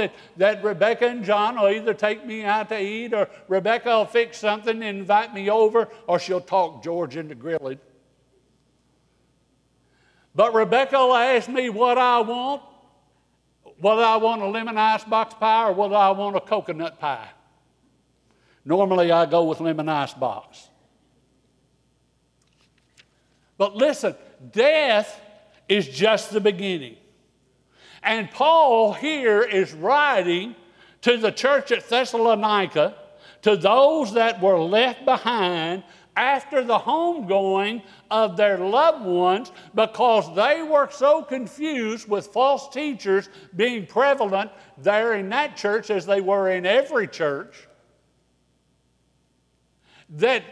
that, that Rebecca and John will either take me out to eat or Rebecca will fix something and invite me over or she'll talk George into grilling. But Rebecca will ask me what I want, whether I want a lemon icebox pie or whether I want a coconut pie. Normally I go with lemon icebox. But listen, death is just the beginning. And Paul here is writing to the church at Thessalonica, to those that were left behind after the homegoing of their loved ones because they were so confused with false teachers being prevalent there in that church as they were in every church that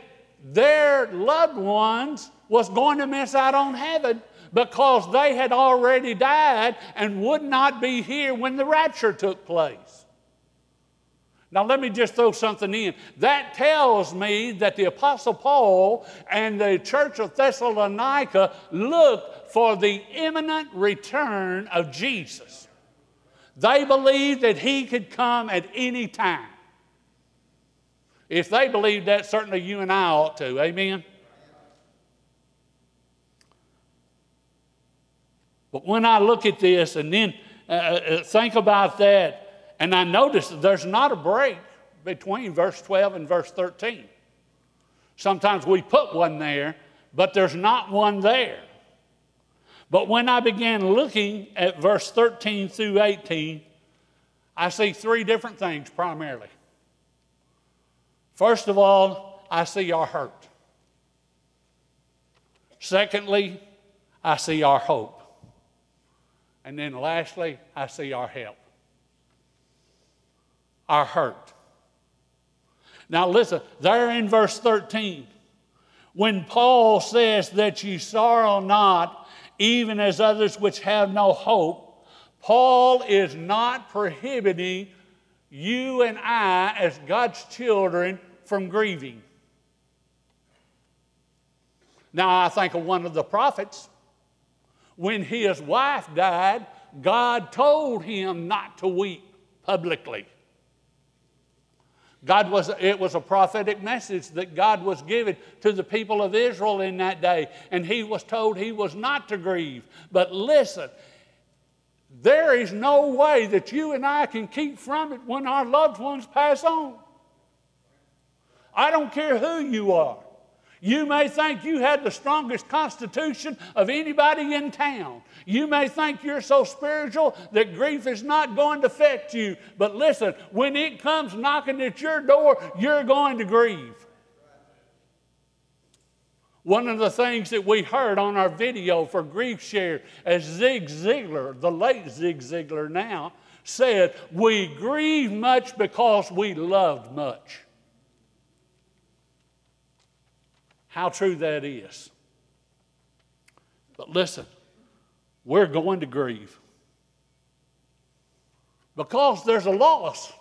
their loved ones was going to miss out on heaven because they had already died and would not be here when the rapture took place. Now, let me just throw something in. That tells me that the Apostle Paul and the church of Thessalonica looked for the imminent return of Jesus. They believed that he could come at any time. If they believed that, certainly you and I ought to. Amen? But when I look at this and then uh, uh, think about that, and I notice that there's not a break between verse 12 and verse 13. Sometimes we put one there, but there's not one there. But when I began looking at verse 13 through 18, I see three different things primarily. First of all, I see our hurt. Secondly, I see our hope. And then lastly, I see our help, our hurt. Now, listen, there in verse 13, when Paul says that you sorrow not, even as others which have no hope, Paul is not prohibiting you and I, as God's children, from grieving. Now, I think of one of the prophets when his wife died, God told him not to weep publicly. God was, it was a prophetic message that God was giving to the people of Israel in that day, and he was told he was not to grieve. But listen, there is no way that you and I can keep from it when our loved ones pass on. I don't care who you are. You may think you had the strongest constitution of anybody in town. You may think you're so spiritual that grief is not going to affect you. But listen, when it comes knocking at your door, you're going to grieve. One of the things that we heard on our video for Grief Share, as Zig Ziglar, the late Zig Ziglar now, said, We grieve much because we loved much. How true that is. But listen, we're going to grieve because there's a loss,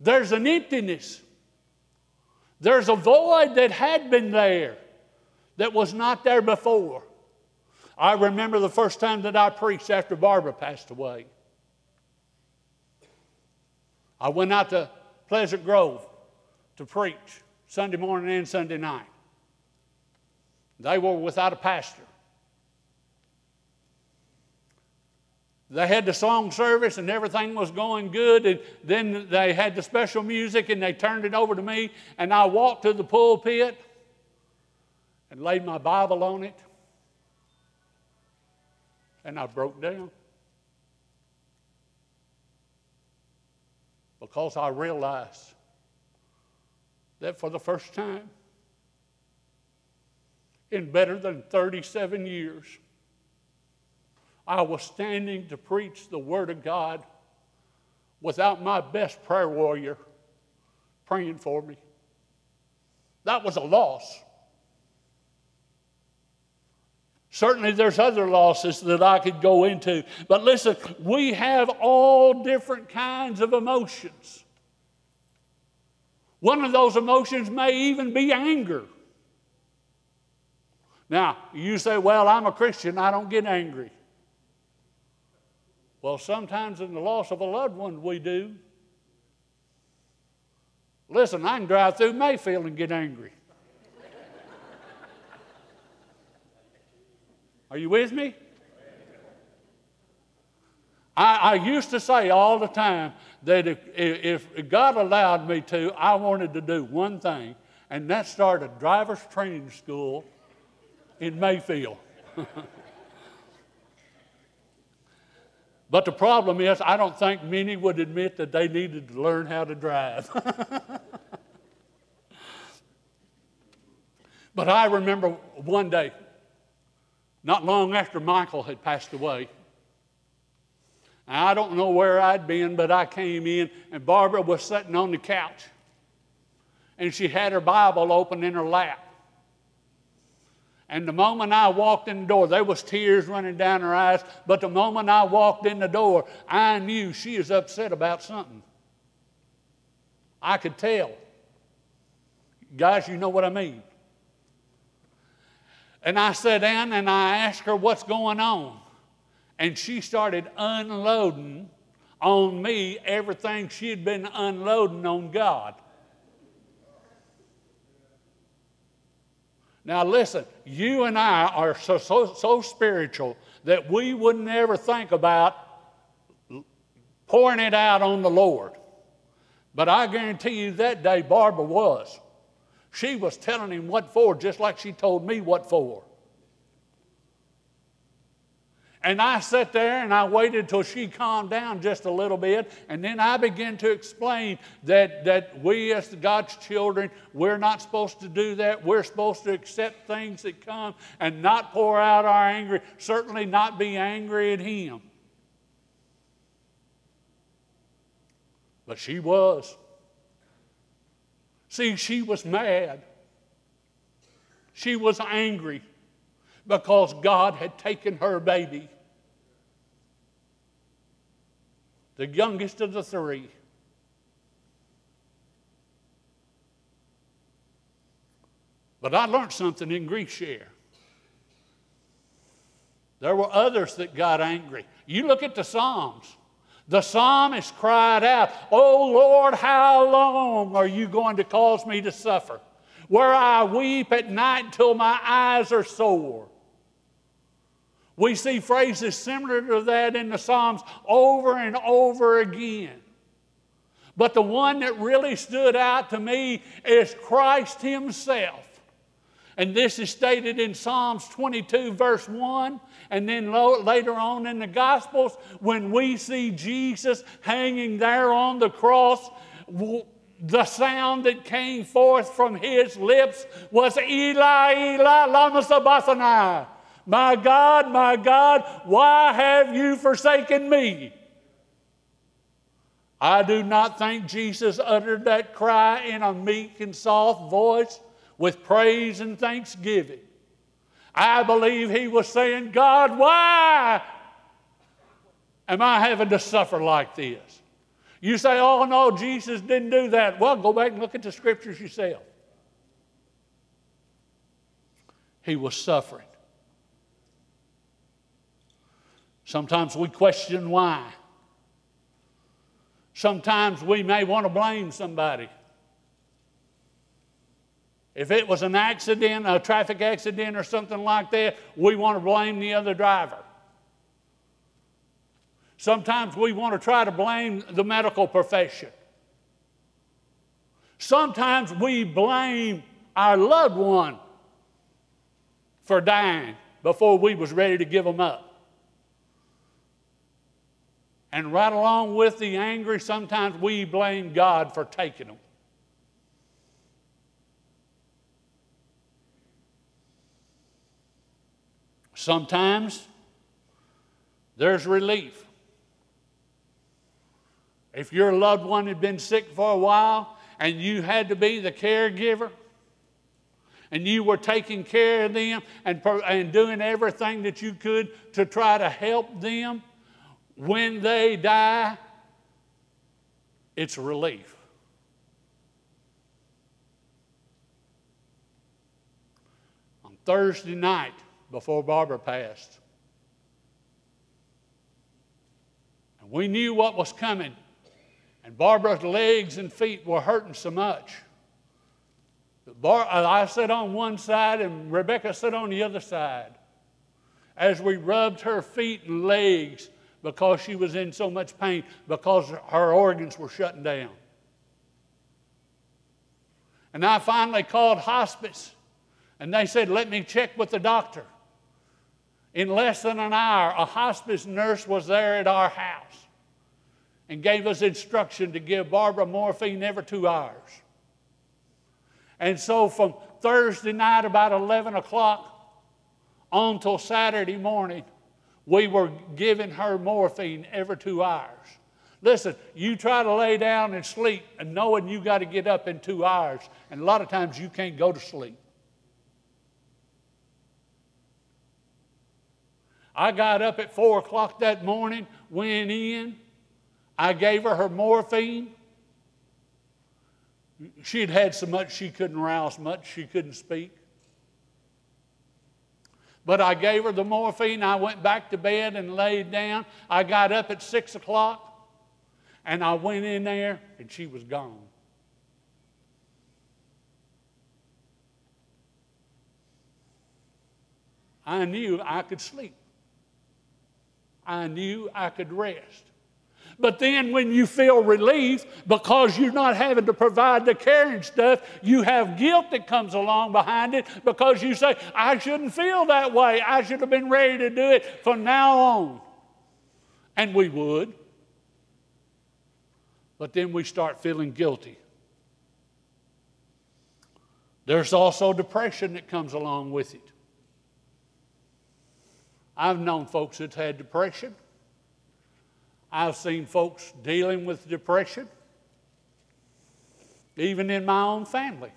there's an emptiness, there's a void that had been there that was not there before. I remember the first time that I preached after Barbara passed away. I went out to Pleasant Grove to preach. Sunday morning and Sunday night. They were without a pastor. They had the song service and everything was going good, and then they had the special music and they turned it over to me, and I walked to the pulpit and laid my Bible on it, and I broke down. Because I realized that for the first time in better than 37 years, I was standing to preach the Word of God without my best prayer warrior praying for me. That was a loss. Certainly, there's other losses that I could go into. But listen, we have all different kinds of emotions. One of those emotions may even be anger. Now, you say, Well, I'm a Christian, I don't get angry. Well, sometimes in the loss of a loved one, we do. Listen, I can drive through Mayfield and get angry. Are you with me? I, I, used to say all the time that if, if God allowed me to, I wanted to do one thing, and that start a driver's training school in Mayfield. but the problem is, I don't think many would admit that they needed to learn how to drive. but I remember one day, not long after Michael had passed away, I don't know where I'd been, but I came in, and Barbara was sitting on the couch. And she had her Bible open in her lap. And the moment I walked in the door, there was tears running down her eyes, but the moment I walked in the door, I knew she was upset about something. I could tell. Guys, you know what I mean. And I sat down and I asked her what's going on and she started unloading on me everything she had been unloading on God. Now, listen, you and I are so, so, so spiritual that we would never think about pouring it out on the Lord. But I guarantee you that day Barbara was. She was telling him what for, just like she told me what for. And I sat there and I waited till she calmed down just a little bit. And then I began to explain that, that we, as God's children, we're not supposed to do that. We're supposed to accept things that come and not pour out our anger, certainly not be angry at Him. But she was. See, she was mad. She was angry because God had taken her baby. The youngest of the three. But I learned something in grief share. There were others that got angry. You look at the Psalms. The psalmist cried out, Oh Lord, how long are you going to cause me to suffer? Where I weep at night till my eyes are sore. We see phrases similar to that in the Psalms over and over again. But the one that really stood out to me is Christ Himself. And this is stated in Psalms 22, verse 1. And then later on in the Gospels, when we see Jesus hanging there on the cross, the sound that came forth from his lips was Eli, Eli, lama sabachthani. My God, my God, why have you forsaken me? I do not think Jesus uttered that cry in a meek and soft voice with praise and thanksgiving. I believe he was saying, God, why am I having to suffer like this? You say, oh no, Jesus didn't do that. Well, go back and look at the scriptures yourself. He was suffering. Sometimes we question why. Sometimes we may want to blame somebody. If it was an accident, a traffic accident, or something like that, we want to blame the other driver. Sometimes we want to try to blame the medical profession. Sometimes we blame our loved one for dying before we was ready to give them up. And right along with the angry, sometimes we blame God for taking them. Sometimes there's relief. If your loved one had been sick for a while and you had to be the caregiver, and you were taking care of them and, and doing everything that you could to try to help them, when they die, it's relief. On Thursday night, before Barbara passed, and We knew what was coming. And Barbara's legs and feet were hurting so much. Bar- uh, I sat on one side and Rebecca sat on the other side as we rubbed her feet and legs because she was in so much pain because her organs were shutting down. And I finally called hospice and they said, Let me check with the doctor. In less than an hour, a hospice nurse was there at our house and gave us instruction to give Barbara morphine every two hours. And so from Thursday night, about 11 o'clock, on till Saturday morning, we were giving her morphine every two hours. Listen, you try to lay down and sleep and knowing you got to get up in two hours, and a lot of times you can't go to sleep. I got up at four o'clock that morning, went in, I gave her her morphine. She had had so much she couldn't rouse much, she couldn't speak. But I gave her the morphine. I went back to bed and laid down. I got up at six o'clock and I went in there and she was gone. I knew I could sleep. I knew I could rest. But then when you feel relief because you're not having to provide the care and stuff, you have guilt that comes along behind it because you say, I shouldn't feel that way. I should have been ready to do it from now on. And we would. But then we start feeling guilty. There's also depression that comes along with it. I've known folks that's had depression. I've seen folks dealing with depression, even in my own family.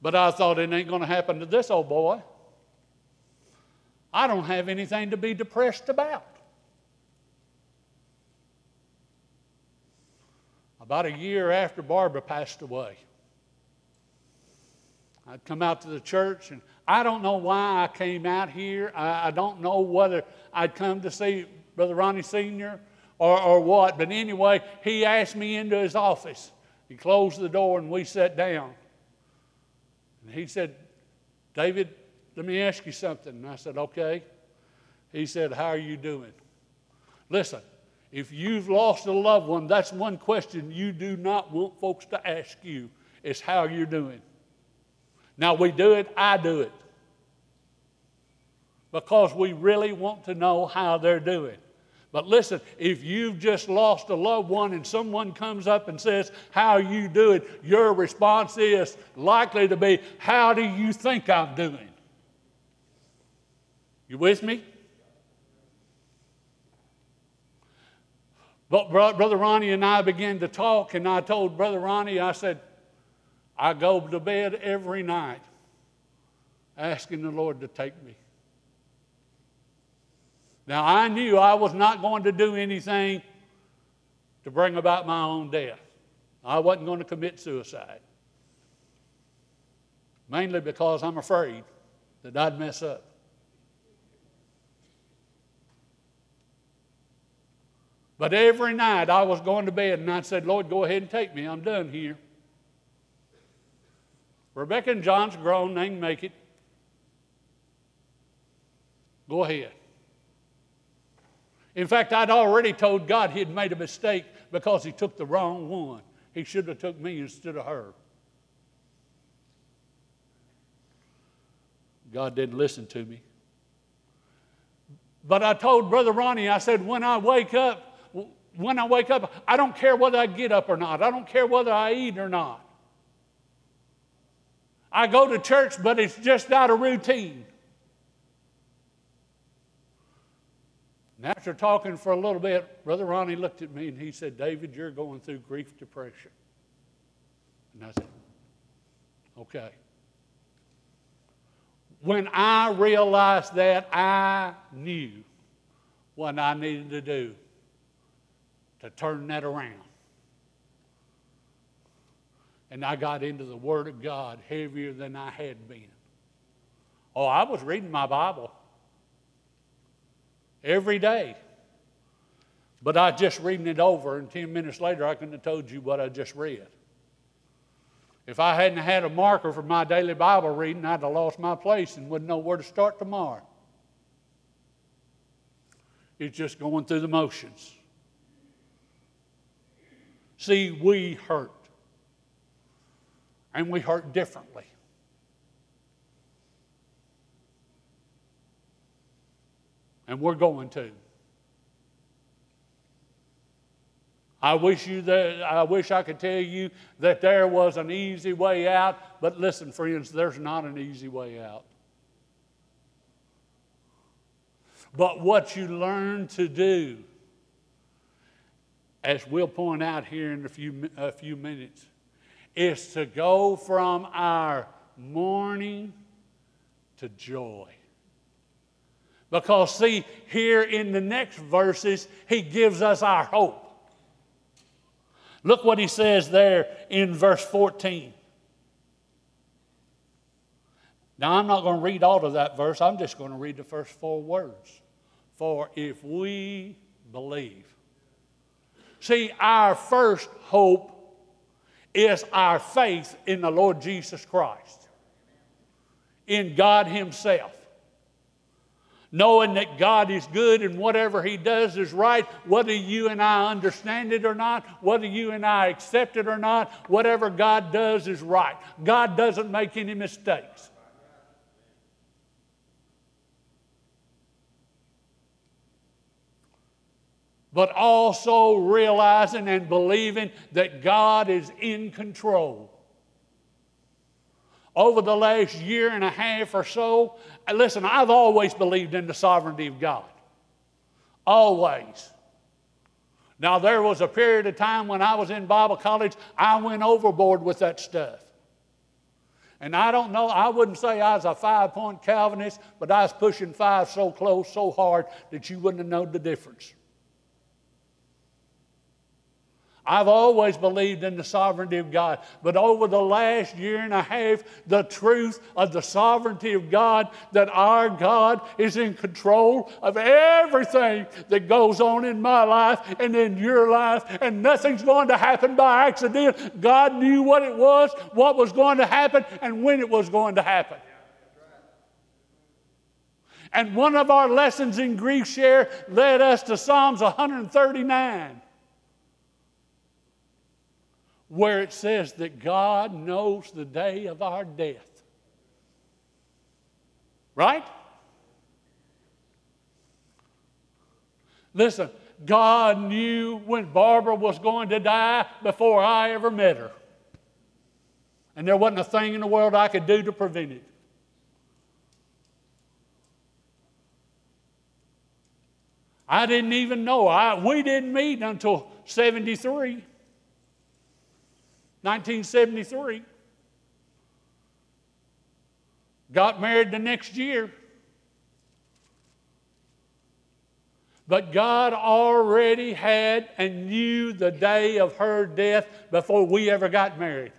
But I thought it ain't going to happen to this old boy. I don't have anything to be depressed about. About a year after Barbara passed away, I'd come out to the church, and I don't know why I came out here. I, I don't know whether I'd come to see Brother Ronnie Sr., or, or what. But anyway, he asked me into his office. He closed the door and we sat down. And he said, David, let me ask you something. And I said, okay. He said, How are you doing? Listen, if you've lost a loved one, that's one question you do not want folks to ask you is how you're doing. Now we do it, I do it. Because we really want to know how they're doing. But listen, if you've just lost a loved one and someone comes up and says, How are you doing? Your response is likely to be, How do you think I'm doing? You with me? But Brother Ronnie and I began to talk, and I told Brother Ronnie, I said, I go to bed every night asking the Lord to take me. Now, I knew I was not going to do anything to bring about my own death. I wasn't going to commit suicide. Mainly because I'm afraid that I'd mess up. But every night I was going to bed and I said, Lord, go ahead and take me. I'm done here. Rebecca and John's grown, they can make it. Go ahead. In fact, I'd already told God he'd made a mistake because he took the wrong one. He should have took me instead of her. God didn't listen to me. But I told Brother Ronnie, I said, when I wake up, when I wake up, I don't care whether I get up or not. I don't care whether I eat or not. I go to church, but it's just out of routine. And after talking for a little bit, Brother Ronnie looked at me and he said, David, you're going through grief depression. And I said, okay. When I realized that, I knew what I needed to do to turn that around. And I got into the Word of God heavier than I had been. Oh, I was reading my Bible every day. But I just reading it over, and 10 minutes later, I couldn't have told you what I just read. If I hadn't had a marker for my daily Bible reading, I'd have lost my place and wouldn't know where to start tomorrow. It's just going through the motions. See, we hurt. And we hurt differently. And we're going to. I wish you that I wish I could tell you that there was an easy way out, but listen, friends, there's not an easy way out. But what you learn to do, as we'll point out here in a few, a few minutes, is to go from our mourning to joy. Because, see, here in the next verses, he gives us our hope. Look what he says there in verse 14. Now, I'm not going to read all of that verse, I'm just going to read the first four words. For if we believe. See, our first hope is our faith in the Lord Jesus Christ, in God Himself knowing that God is good and whatever He does is right, whether you and I understand it or not, whether you and I accept it or not, whatever God does is right. God doesn't make any mistakes. But also realizing and believing that God is in control over the last year and a half or so, listen, I've always believed in the sovereignty of God. Always. Now, there was a period of time when I was in Bible college, I went overboard with that stuff. And I don't know, I wouldn't say I was a five point Calvinist, but I was pushing five so close, so hard that you wouldn't have known the difference. I've always believed in the sovereignty of God. But over the last year and a half, the truth of the sovereignty of God, that our God is in control of everything that goes on in my life and in your life, and nothing's going to happen by accident. God knew what it was, what was going to happen, and when it was going to happen. And one of our lessons in grief share led us to Psalms 139 where it says that God knows the day of our death. Right? Listen, God knew when Barbara was going to die before I ever met her. And there wasn't a thing in the world I could do to prevent it. I didn't even know. I, we didn't meet until 73. 1973. Got married the next year. But God already had and knew the day of her death before we ever got married.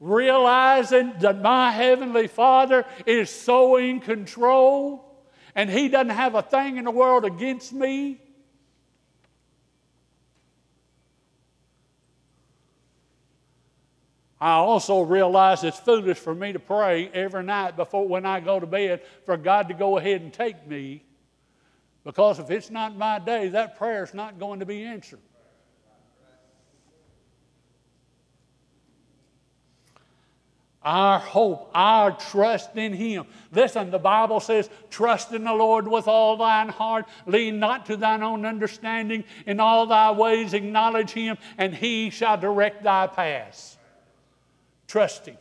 Realizing that my Heavenly Father is so in control and He doesn't have a thing in the world against me, I also realize it's foolish for me to pray every night before when I go to bed for God to go ahead and take me. Because if it's not my day, that prayer is not going to be answered. Our hope, our trust in Him. Listen, the Bible says, Trust in the Lord with all thine heart, lean not to thine own understanding, in all thy ways acknowledge Him, and He shall direct thy paths. Trust Him.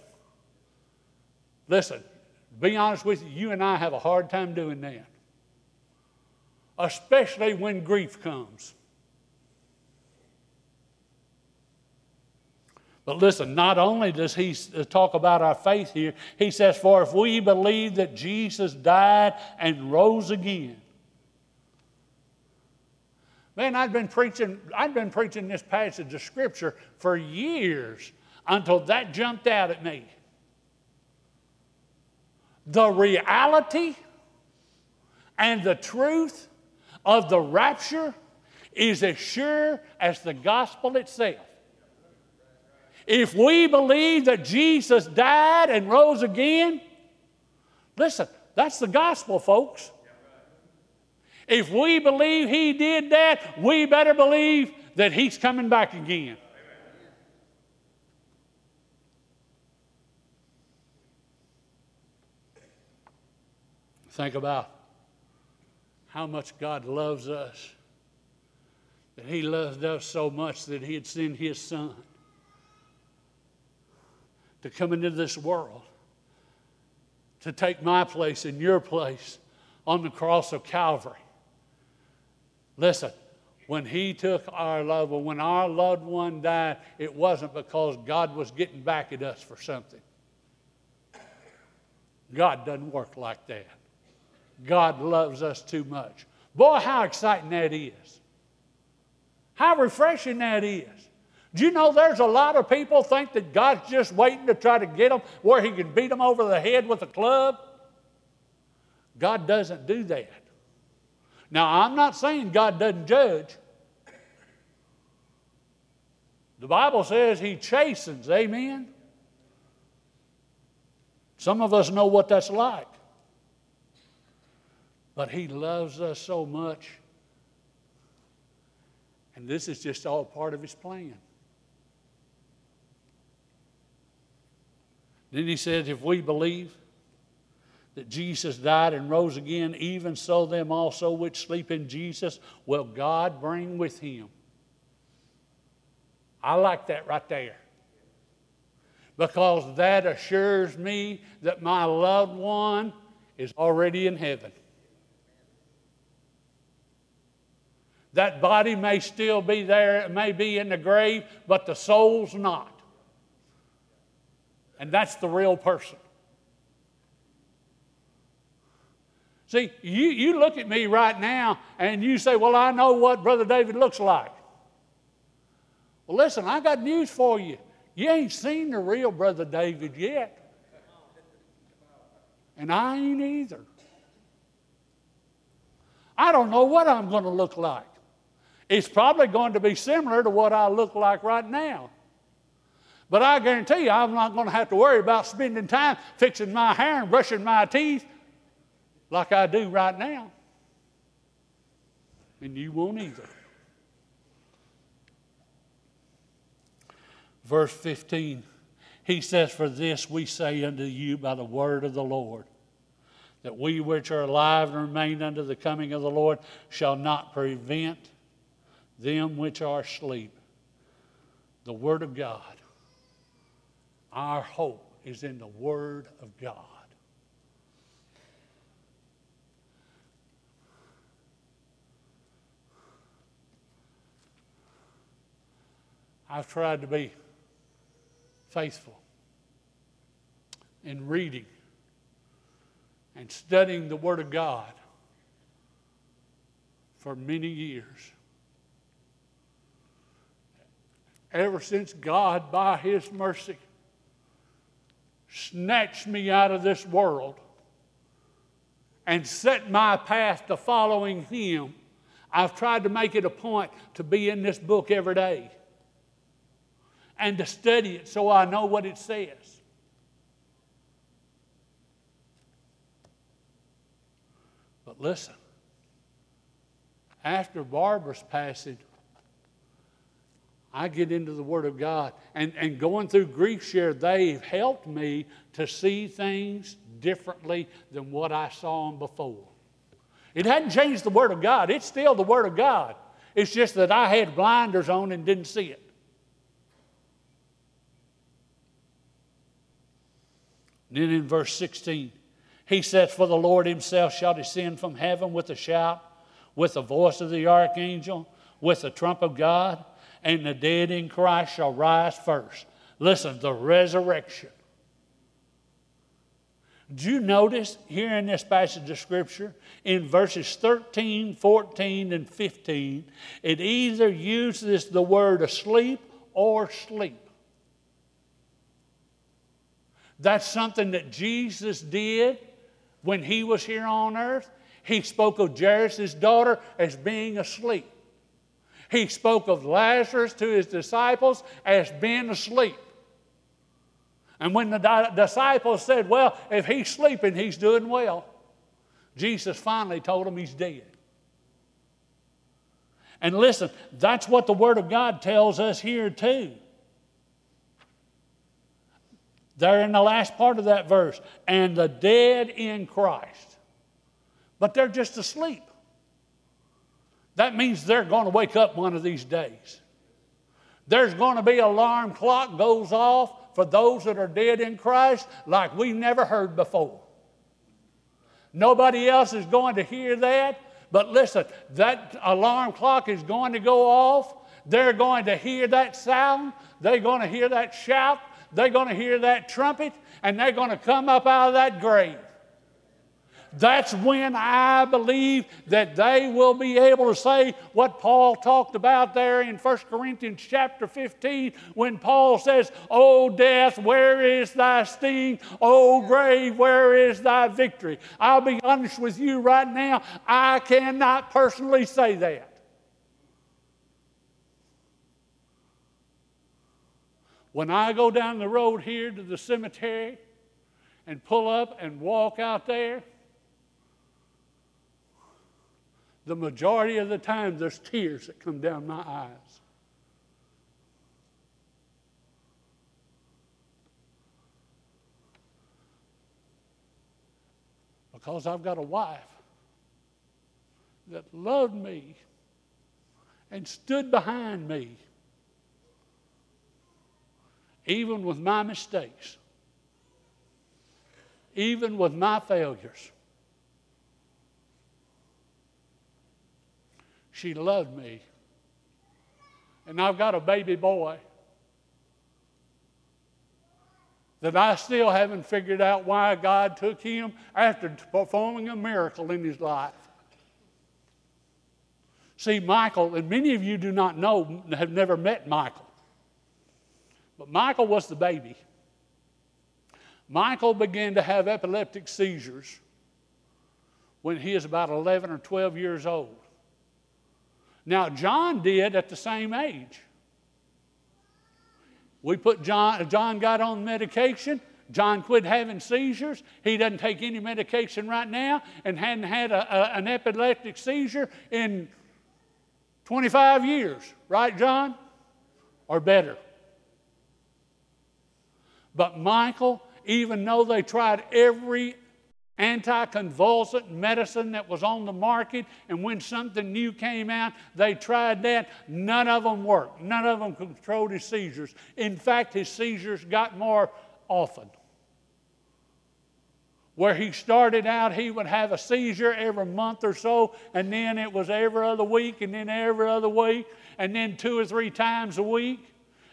Listen, be honest with you, you and I have a hard time doing that, especially when grief comes. But listen, not only does he uh, talk about our faith here, he says, For if we believe that Jesus died and rose again. Man, I've been preaching, I've been preaching this passage of Scripture for years until that jumped out at me. The reality and the truth of the rapture is as sure as the gospel itself. If we believe that Jesus died and rose again, listen, that's the gospel, folks. If we believe he did that, we better believe that he's coming back again. Think about how much God loves us. That He loved us so much that He had sent His Son to come into this world, to take my place and your place on the cross of Calvary. Listen, when he took our loved one, when our loved one died, it wasn't because God was getting back at us for something. God doesn't work like that. God loves us too much. Boy, how exciting that is. How refreshing that is. Do you know there's a lot of people think that God's just waiting to try to get them where he can beat them over the head with a club? God doesn't do that. Now, I'm not saying God doesn't judge. The Bible says he chastens, amen? Some of us know what that's like. But he loves us so much. And this is just all part of his plan. Then he says, if we believe that Jesus died and rose again, even so them also which sleep in Jesus will God bring with him. I like that right there. Because that assures me that my loved one is already in heaven. That body may still be there, it may be in the grave, but the soul's not. And that's the real person. See, you, you look at me right now and you say, Well, I know what Brother David looks like. Well, listen, I got news for you. You ain't seen the real Brother David yet. And I ain't either. I don't know what I'm going to look like. It's probably going to be similar to what I look like right now. But I guarantee you, I'm not going to have to worry about spending time fixing my hair and brushing my teeth like I do right now. And you won't either. Verse 15, he says, For this we say unto you by the word of the Lord, that we which are alive and remain unto the coming of the Lord shall not prevent them which are asleep. The Word of God. Our hope is in the Word of God. I've tried to be faithful in reading and studying the Word of God for many years. Ever since God, by His mercy, snatched me out of this world and set my path to following Him, I've tried to make it a point to be in this book every day and to study it so I know what it says. But listen, after Barbara's passing, I get into the Word of God. And, and going through Grief Share, they've helped me to see things differently than what I saw them before. It hadn't changed the Word of God, it's still the Word of God. It's just that I had blinders on and didn't see it. then in verse 16, he says, For the Lord himself shall descend from heaven with a shout, with the voice of the archangel, with the trump of God and the dead in Christ shall rise first. Listen, the resurrection. Do you notice here in this passage of Scripture, in verses 13, 14, and 15, it either uses the word asleep or sleep. That's something that Jesus did when he was here on earth. He spoke of Jairus' daughter as being asleep. He spoke of Lazarus to his disciples as being asleep. And when the di- disciples said, Well, if he's sleeping, he's doing well, Jesus finally told them he's dead. And listen, that's what the Word of God tells us here, too. There in the last part of that verse, and the dead in Christ. But they're just asleep. That means they're going to wake up one of these days. There's going to be alarm clock goes off for those that are dead in Christ like we've never heard before. Nobody else is going to hear that. But listen, that alarm clock is going to go off. They're going to hear that sound. They're going to hear that shout. They're going to hear that trumpet. And they're going to come up out of that grave. That's when I believe that they will be able to say what Paul talked about there in 1 Corinthians chapter 15 when Paul says, O death, where is thy sting? O grave, where is thy victory? I'll be honest with you right now, I cannot personally say that. When I go down the road here to the cemetery and pull up and walk out there, the majority of the time there's tears that come down my eyes. Because I've got a wife that loved me and stood behind me, even with my mistakes, even with my failures. She loved me. And I've got a baby boy that I still haven't figured out why God took him after performing a miracle in his life. See, Michael, and many of you do not know, have never met Michael. But Michael was the baby. Michael began to have epileptic seizures when he is about 11 or 12 years old. Now, John did at the same age. We put John, John got on medication. John quit having seizures. He doesn't take any medication right now and hadn't had a, a, an epileptic seizure in 25 years, right, John? Or better. But Michael, even though they tried every anticonvulsant medicine that was on the market, and when something new came out, they tried that. None of them worked. None of them controlled his seizures. In fact, his seizures got more often. Where he started out, he would have a seizure every month or so, and then it was every other week, and then every other week, and then two or three times a week,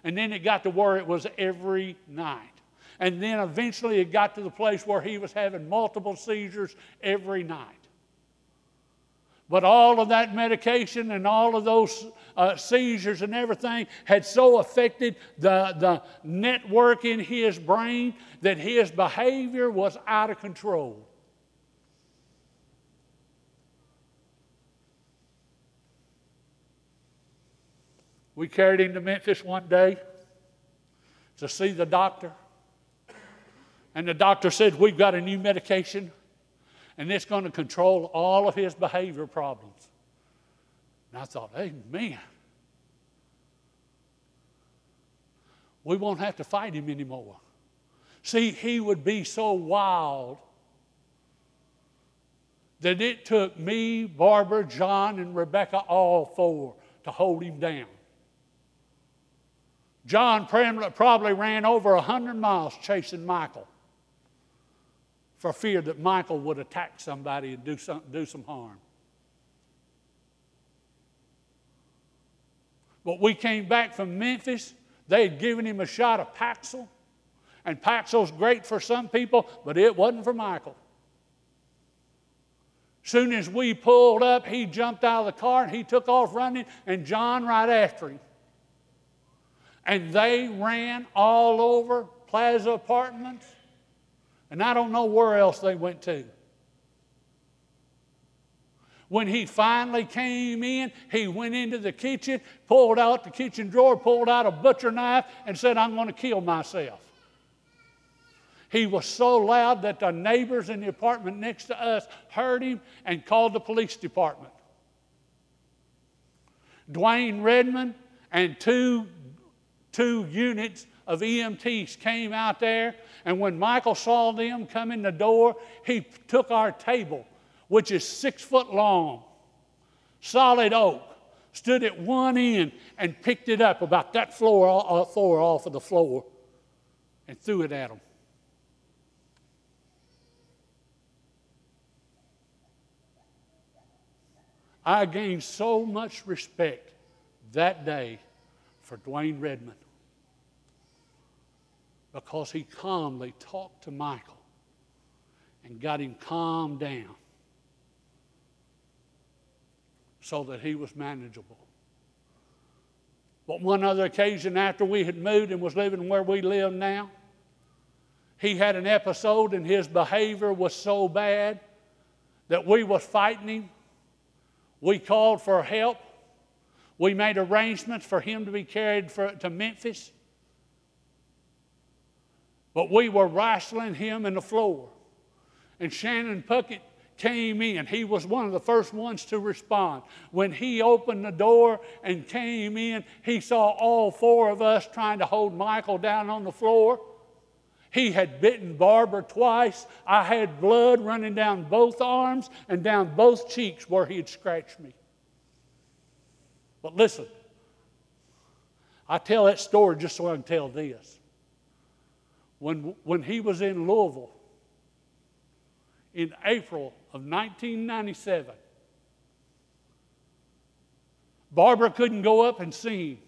and then it got to where it was every night. And then eventually it got to the place where he was having multiple seizures every night. But all of that medication and all of those uh, seizures and everything had so affected the, the network in his brain that his behavior was out of control. We carried him to Memphis one day to see the doctor. And the doctor said, We've got a new medication, and it's going to control all of his behavior problems. And I thought, Amen. We won't have to fight him anymore. See, he would be so wild that it took me, Barbara, John, and Rebecca, all four, to hold him down. John probably ran over 100 miles chasing Michael for fear that Michael would attack somebody and do some, do some harm. But we came back from Memphis. They had given him a shot of Paxil. And Paxil's great for some people, but it wasn't for Michael. Soon as we pulled up, he jumped out of the car and he took off running, and John right after him. And they ran all over Plaza Apartments and I don't know where else they went to. When he finally came in, he went into the kitchen, pulled out the kitchen drawer, pulled out a butcher knife, and said, I'm going to kill myself. He was so loud that the neighbors in the apartment next to us heard him and called the police department. Dwayne Redmond and two, two units of EMTs came out there, and when Michael saw them come in the door, he took our table, which is six foot long, solid oak, stood at one end and picked it up about that floor, uh, floor off of the floor and threw it at them. I gained so much respect that day for Dwayne Redmond because he calmly talked to Michael and got him calmed down so that he was manageable. But one other occasion after we had moved and was living where we live now, he had an episode and his behavior was so bad that we was fighting him we called for help. We made arrangements for him to be carried for, to Memphis. But we were wrestling him in the floor. And Shannon Puckett came in. He was one of the first ones to respond. When he opened the door and came in, he saw all four of us trying to hold Michael down on the floor. He had bitten Barbara twice. I had blood running down both arms and down both cheeks where he had scratched me. But listen, I tell that story just so I can tell this. When, when he was in Louisville in April of 1997, Barbara couldn't go up and see him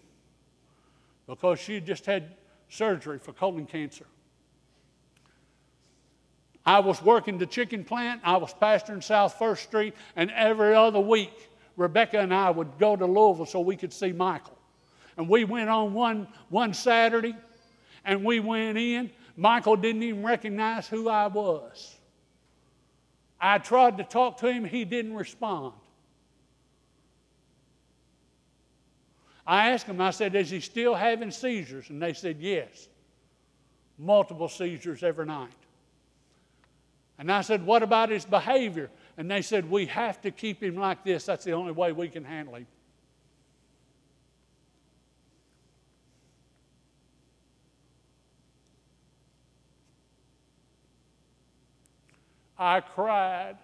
because she just had surgery for colon cancer. I was working the chicken plant. I was pastoring South First Street, and every other week, Rebecca and I would go to Louisville so we could see Michael. And we went on one, one Saturday, and we went in. Michael didn't even recognize who I was. I tried to talk to him, he didn't respond. I asked him, I said, Is he still having seizures? And they said, Yes. Multiple seizures every night. And I said, What about his behavior? And they said, We have to keep him like this. That's the only way we can handle him. I cried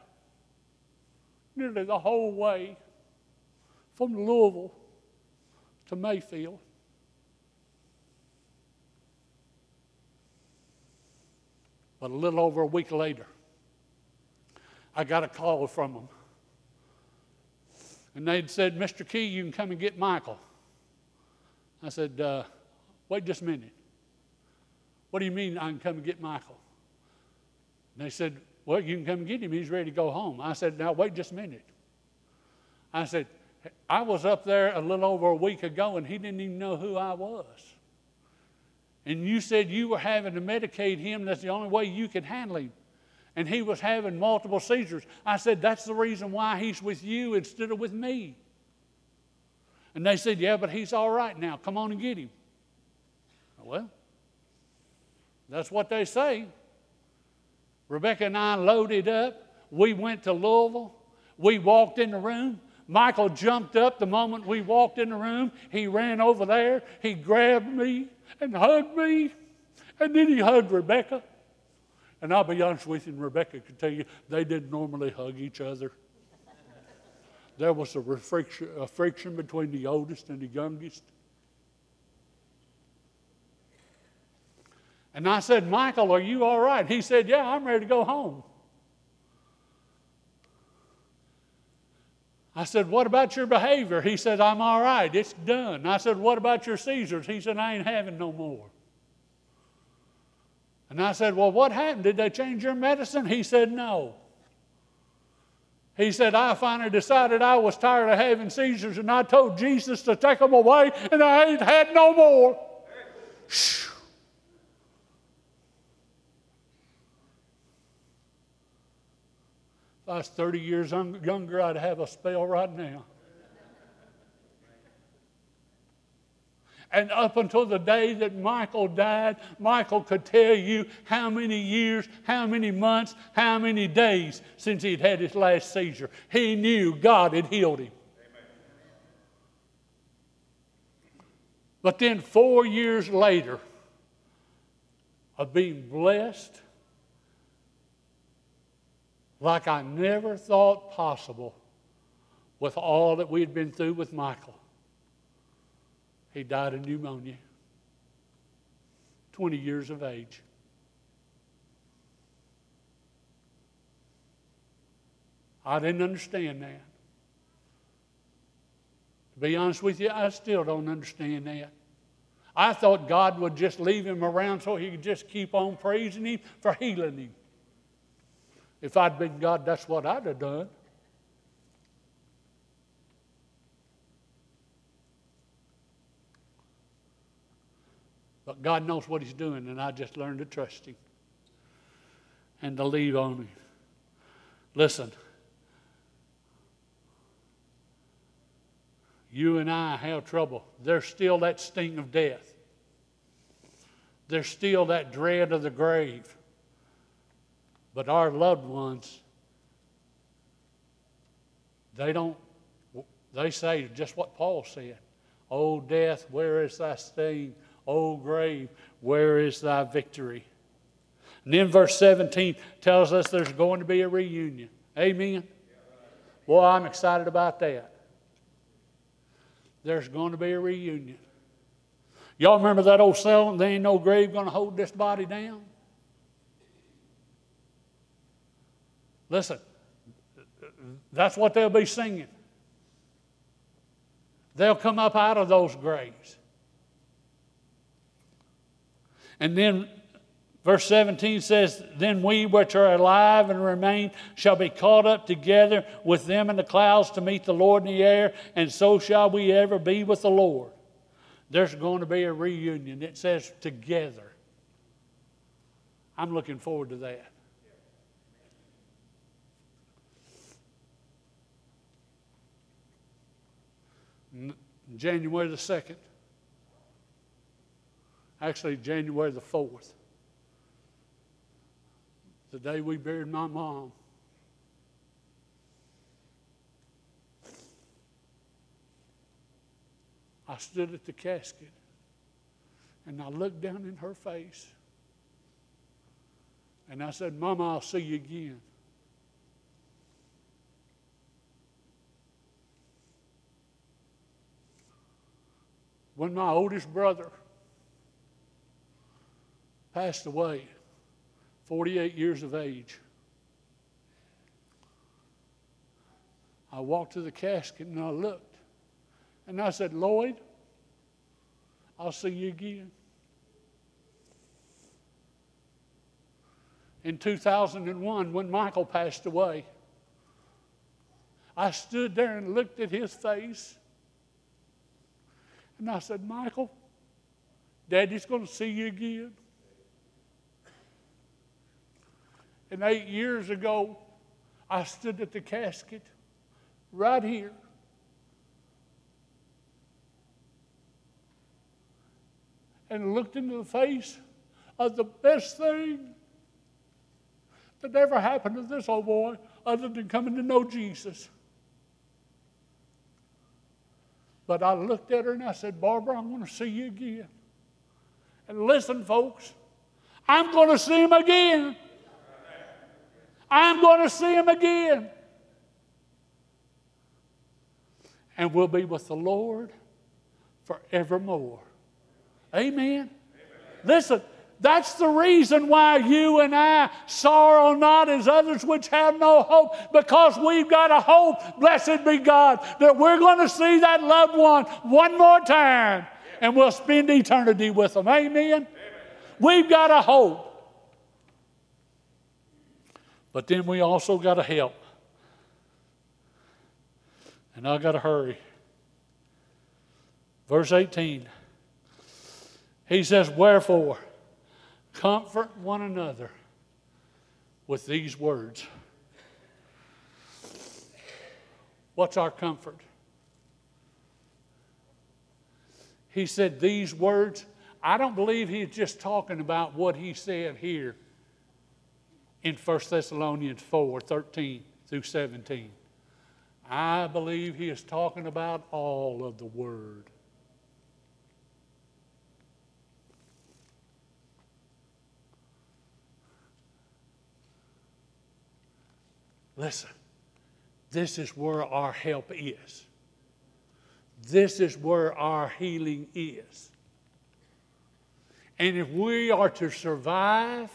nearly the whole way from Louisville to Mayfield. But a little over a week later, I got a call from them. And they'd said, Mr. Key, you can come and get Michael. I said, uh, wait just a minute. What do you mean I can come and get Michael? And they said, well, you can come get him. He's ready to go home. I said, now wait just a minute. I said, I was up there a little over a week ago and he didn't even know who I was. And you said you were having to medicate him. That's the only way you could handle him and he was having multiple seizures. I said, That's the reason why he's with you instead of with me. And they said, Yeah, but he's all right now. Come on and get him. Well, that's what they say. Rebecca and I loaded up. We went to Louisville. We walked in the room. Michael jumped up the moment we walked in the room. He ran over there. He grabbed me and hugged me. And then he hugged Rebecca. And I'll be honest with you, and Rebecca could tell you, they didn't normally hug each other. There was a friction, a friction between the oldest and the youngest. And I said, Michael, are you all right? He said, Yeah, I'm ready to go home. I said, What about your behavior? He said, I'm all right. It's done. I said, What about your seizures? He said, I ain't having no more. And I said, Well, what happened? Did they change your medicine? He said, No. He said, I finally decided I was tired of having seizures, and I told Jesus to take them away, and I ain't had no more. If I was 30 years younger, I'd have a spell right now. And up until the day that Michael died, Michael could tell you how many years, how many months, how many days since he'd had his last seizure. He knew God had healed him. But then, four years later, of being blessed like I never thought possible with all that we had been through with Michael. He died of pneumonia, 20 years of age. I didn't understand that. To be honest with you, I still don't understand that. I thought God would just leave him around so he could just keep on praising him for healing him. If I'd been God, that's what I'd have done. But God knows what He's doing, and I just learned to trust Him and to leave on Him. Listen, you and I have trouble. There's still that sting of death, there's still that dread of the grave. But our loved ones, they don't, they say just what Paul said. O death, where is thy sting? O grave, where is thy victory? And then verse 17 tells us there's going to be a reunion. Amen. Boy, I'm excited about that. There's going to be a reunion. Y'all remember that old song, There Ain't No Grave Gonna Hold This Body Down? Listen, that's what they'll be singing. They'll come up out of those graves. And then verse 17 says, Then we which are alive and remain shall be caught up together with them in the clouds to meet the Lord in the air, and so shall we ever be with the Lord. There's going to be a reunion. It says together. I'm looking forward to that. January the 2nd, actually, January the 4th, the day we buried my mom. I stood at the casket and I looked down in her face and I said, Mama, I'll see you again. When my oldest brother passed away, 48 years of age, I walked to the casket and I looked. And I said, Lloyd, I'll see you again. In 2001, when Michael passed away, I stood there and looked at his face and I said, Michael, Daddy's going to see you again. And eight years ago, I stood at the casket right here. And looked into the face of the best thing that ever happened to this old boy other than coming to know Jesus. But I looked at her and I said, Barbara, I'm going to see you again. And listen, folks, I'm going to see him again. I'm going to see him again. And we'll be with the Lord forevermore. Amen. Amen. Listen, that's the reason why you and I sorrow not as others which have no hope, because we've got a hope, blessed be God, that we're going to see that loved one one more time and we'll spend eternity with them. Amen? Amen. We've got a hope. But then we also got to help. And I got to hurry. Verse 18. He says, Wherefore, Comfort one another with these words. What's our comfort? He said these words. I don't believe he's just talking about what he said here in 1 Thessalonians 4 13 through 17. I believe he is talking about all of the Word. Listen, this is where our help is. This is where our healing is. And if we are to survive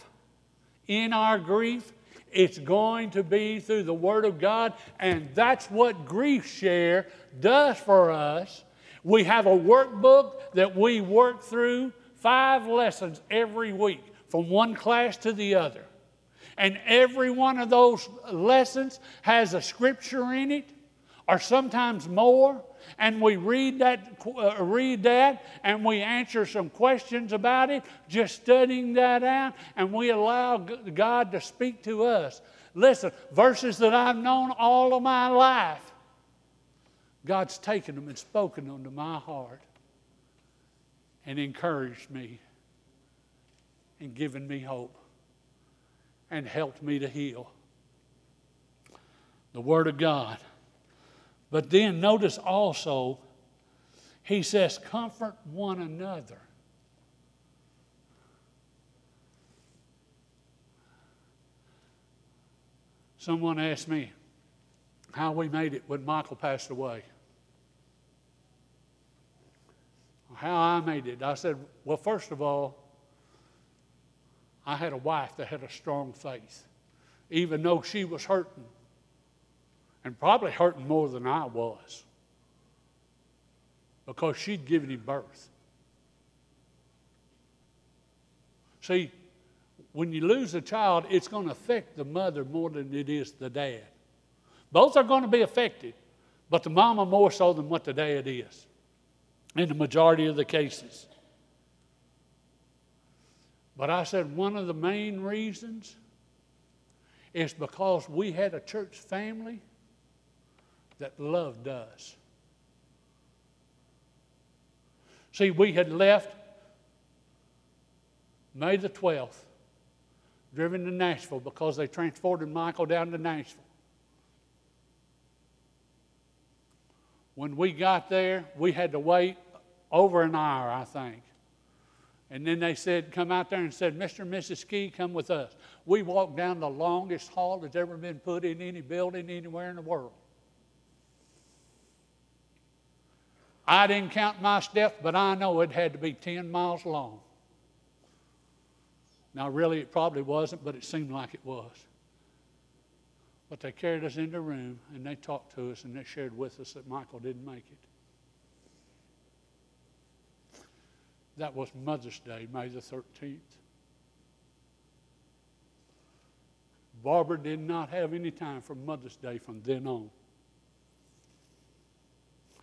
in our grief, it's going to be through the Word of God, and that's what Grief Share does for us. We have a workbook that we work through five lessons every week from one class to the other. And every one of those lessons has a scripture in it, or sometimes more. And we read that, uh, read that, and we answer some questions about it, just studying that out, and we allow God to speak to us. Listen, verses that I've known all of my life, God's taken them and spoken them to my heart and encouraged me and given me hope and helped me to heal. The Word of God. But then notice also, he says, comfort one another. Someone asked me how we made it when Michael passed away. How I made it. I said, well, first of all, I had a wife that had a strong faith, even though she was hurting, and probably hurting more than I was, because she'd given him birth. See, when you lose a child, it's going to affect the mother more than it is the dad. Both are going to be affected, but the mama more so than what the dad is in the majority of the cases. But I said one of the main reasons is because we had a church family that loved us. See, we had left May the 12th, driven to Nashville because they transported Michael down to Nashville. When we got there, we had to wait over an hour, I think. And then they said, come out there and said, Mr. and Mrs. Key, come with us. We walked down the longest hall that's ever been put in any building anywhere in the world. I didn't count my steps, but I know it had to be 10 miles long. Now, really, it probably wasn't, but it seemed like it was. But they carried us into a room and they talked to us and they shared with us that Michael didn't make it. That was Mother's Day, May the 13th. Barbara did not have any time for Mother's Day from then on.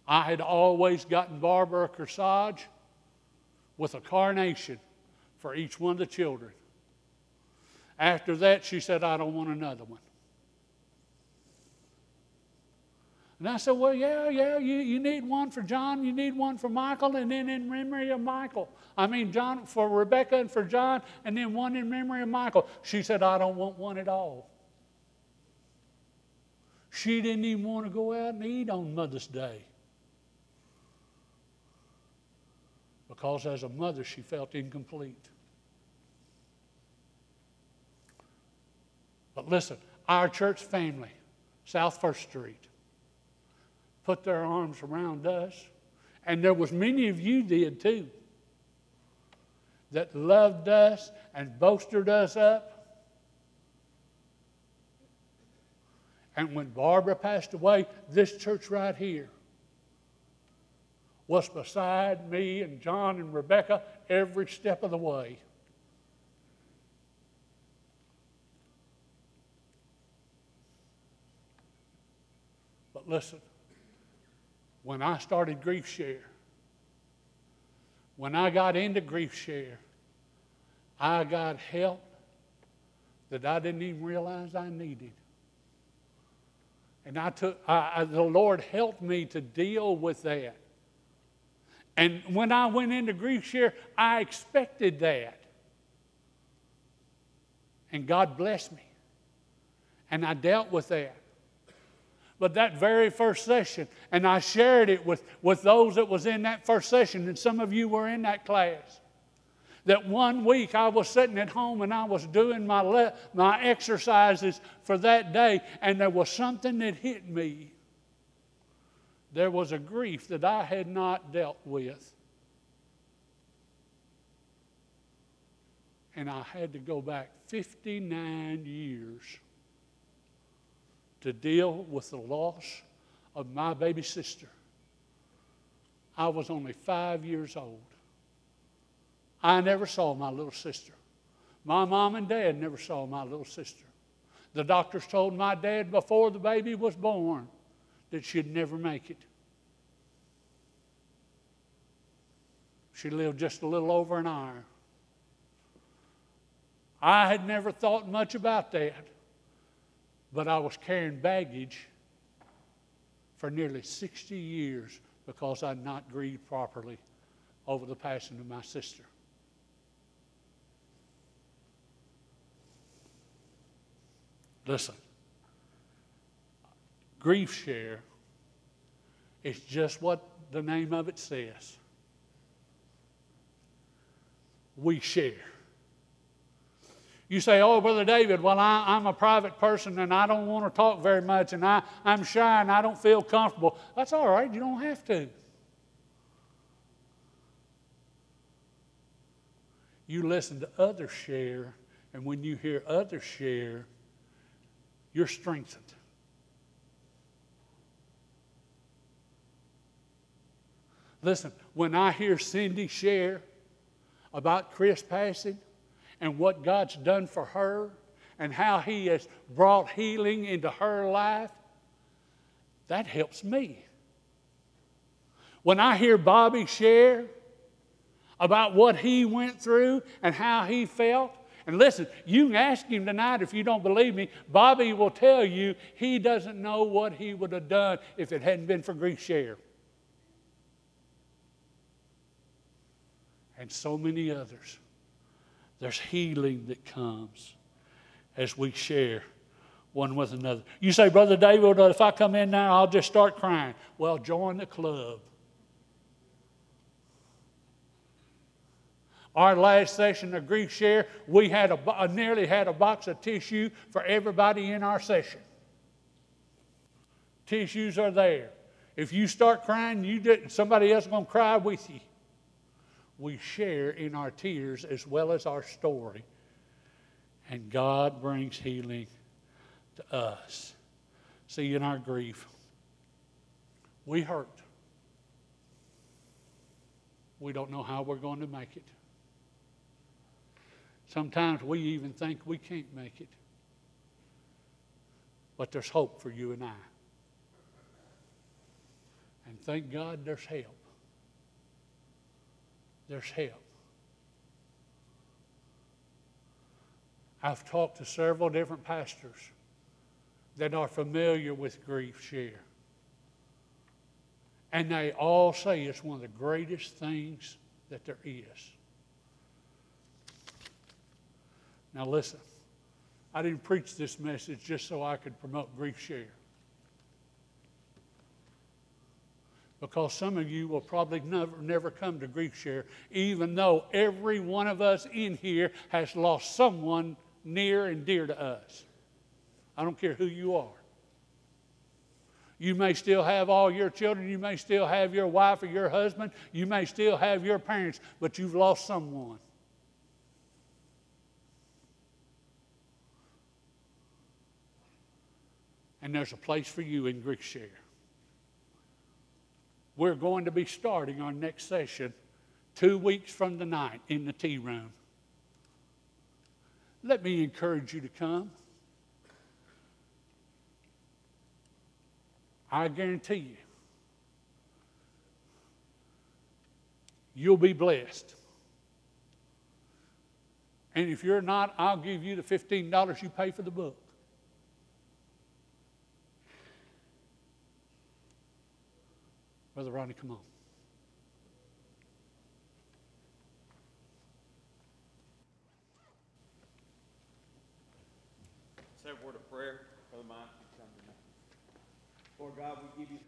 I had always gotten Barbara a corsage with a carnation for each one of the children. After that, she said, I don't want another one. And I said, Well, yeah, yeah, you, you need one for John, you need one for Michael, and then in memory of Michael. I mean, John for Rebecca and for John, and then one in memory of Michael. She said, I don't want one at all. She didn't even want to go out and eat on Mother's Day. Because as a mother, she felt incomplete. But listen, our church family, South First Street, put their arms around us. And there was many of you did too that loved us and bolstered us up. And when Barbara passed away, this church right here was beside me and John and Rebecca every step of the way. But listen, when I started Grief Share, when I got into Grief Share, I got help that I didn't even realize I needed. And I took, I, I, the Lord helped me to deal with that. And when I went into grief share, I expected that. And God blessed me. And I dealt with that. But that very first session, and I shared it with, with those that was in that first session, and some of you were in that class. That one week I was sitting at home and I was doing my, le- my exercises for that day, and there was something that hit me. There was a grief that I had not dealt with. And I had to go back 59 years to deal with the loss of my baby sister. I was only five years old. I never saw my little sister. My mom and dad never saw my little sister. The doctors told my dad before the baby was born that she'd never make it. She lived just a little over an hour. I had never thought much about that, but I was carrying baggage for nearly 60 years because I'd not grieved properly over the passing of my sister. Listen, grief share is just what the name of it says. We share. You say, Oh, Brother David, well, I, am a private person and I don't want to talk very much and I, I'm shy and I don't feel comfortable. That's all right, you don't have to. You listen to others share, and when you hear others share, you're strengthened. Listen, when I hear Cindy share about Chris passing and what God's done for her and how He has brought healing into her life, that helps me. When I hear Bobby share about what he went through and how he felt, and listen, you can ask him tonight if you don't believe me. Bobby will tell you he doesn't know what he would have done if it hadn't been for Grief Share. And so many others. There's healing that comes as we share one with another. You say, Brother David, if I come in now, I'll just start crying. Well, join the club. Our last session of grief share, we had a, uh, nearly had a box of tissue for everybody in our session. Tissues are there. If you start crying, you didn't, somebody else is going to cry with you. We share in our tears as well as our story. And God brings healing to us. See, in our grief, we hurt. We don't know how we're going to make it. Sometimes we even think we can't make it. But there's hope for you and I. And thank God there's help. There's help. I've talked to several different pastors that are familiar with grief share. And they all say it's one of the greatest things that there is. Now, listen, I didn't preach this message just so I could promote Grief Share. Because some of you will probably never, never come to Grief Share, even though every one of us in here has lost someone near and dear to us. I don't care who you are. You may still have all your children. You may still have your wife or your husband. You may still have your parents, but you've lost someone. and there's a place for you in Grief Share. We're going to be starting our next session two weeks from tonight in the tea room. Let me encourage you to come. I guarantee you, you'll be blessed. And if you're not, I'll give you the $15 you pay for the book. Brother Ronnie, come on. Say a word of prayer, Brother Mike. come. Lord God, we give you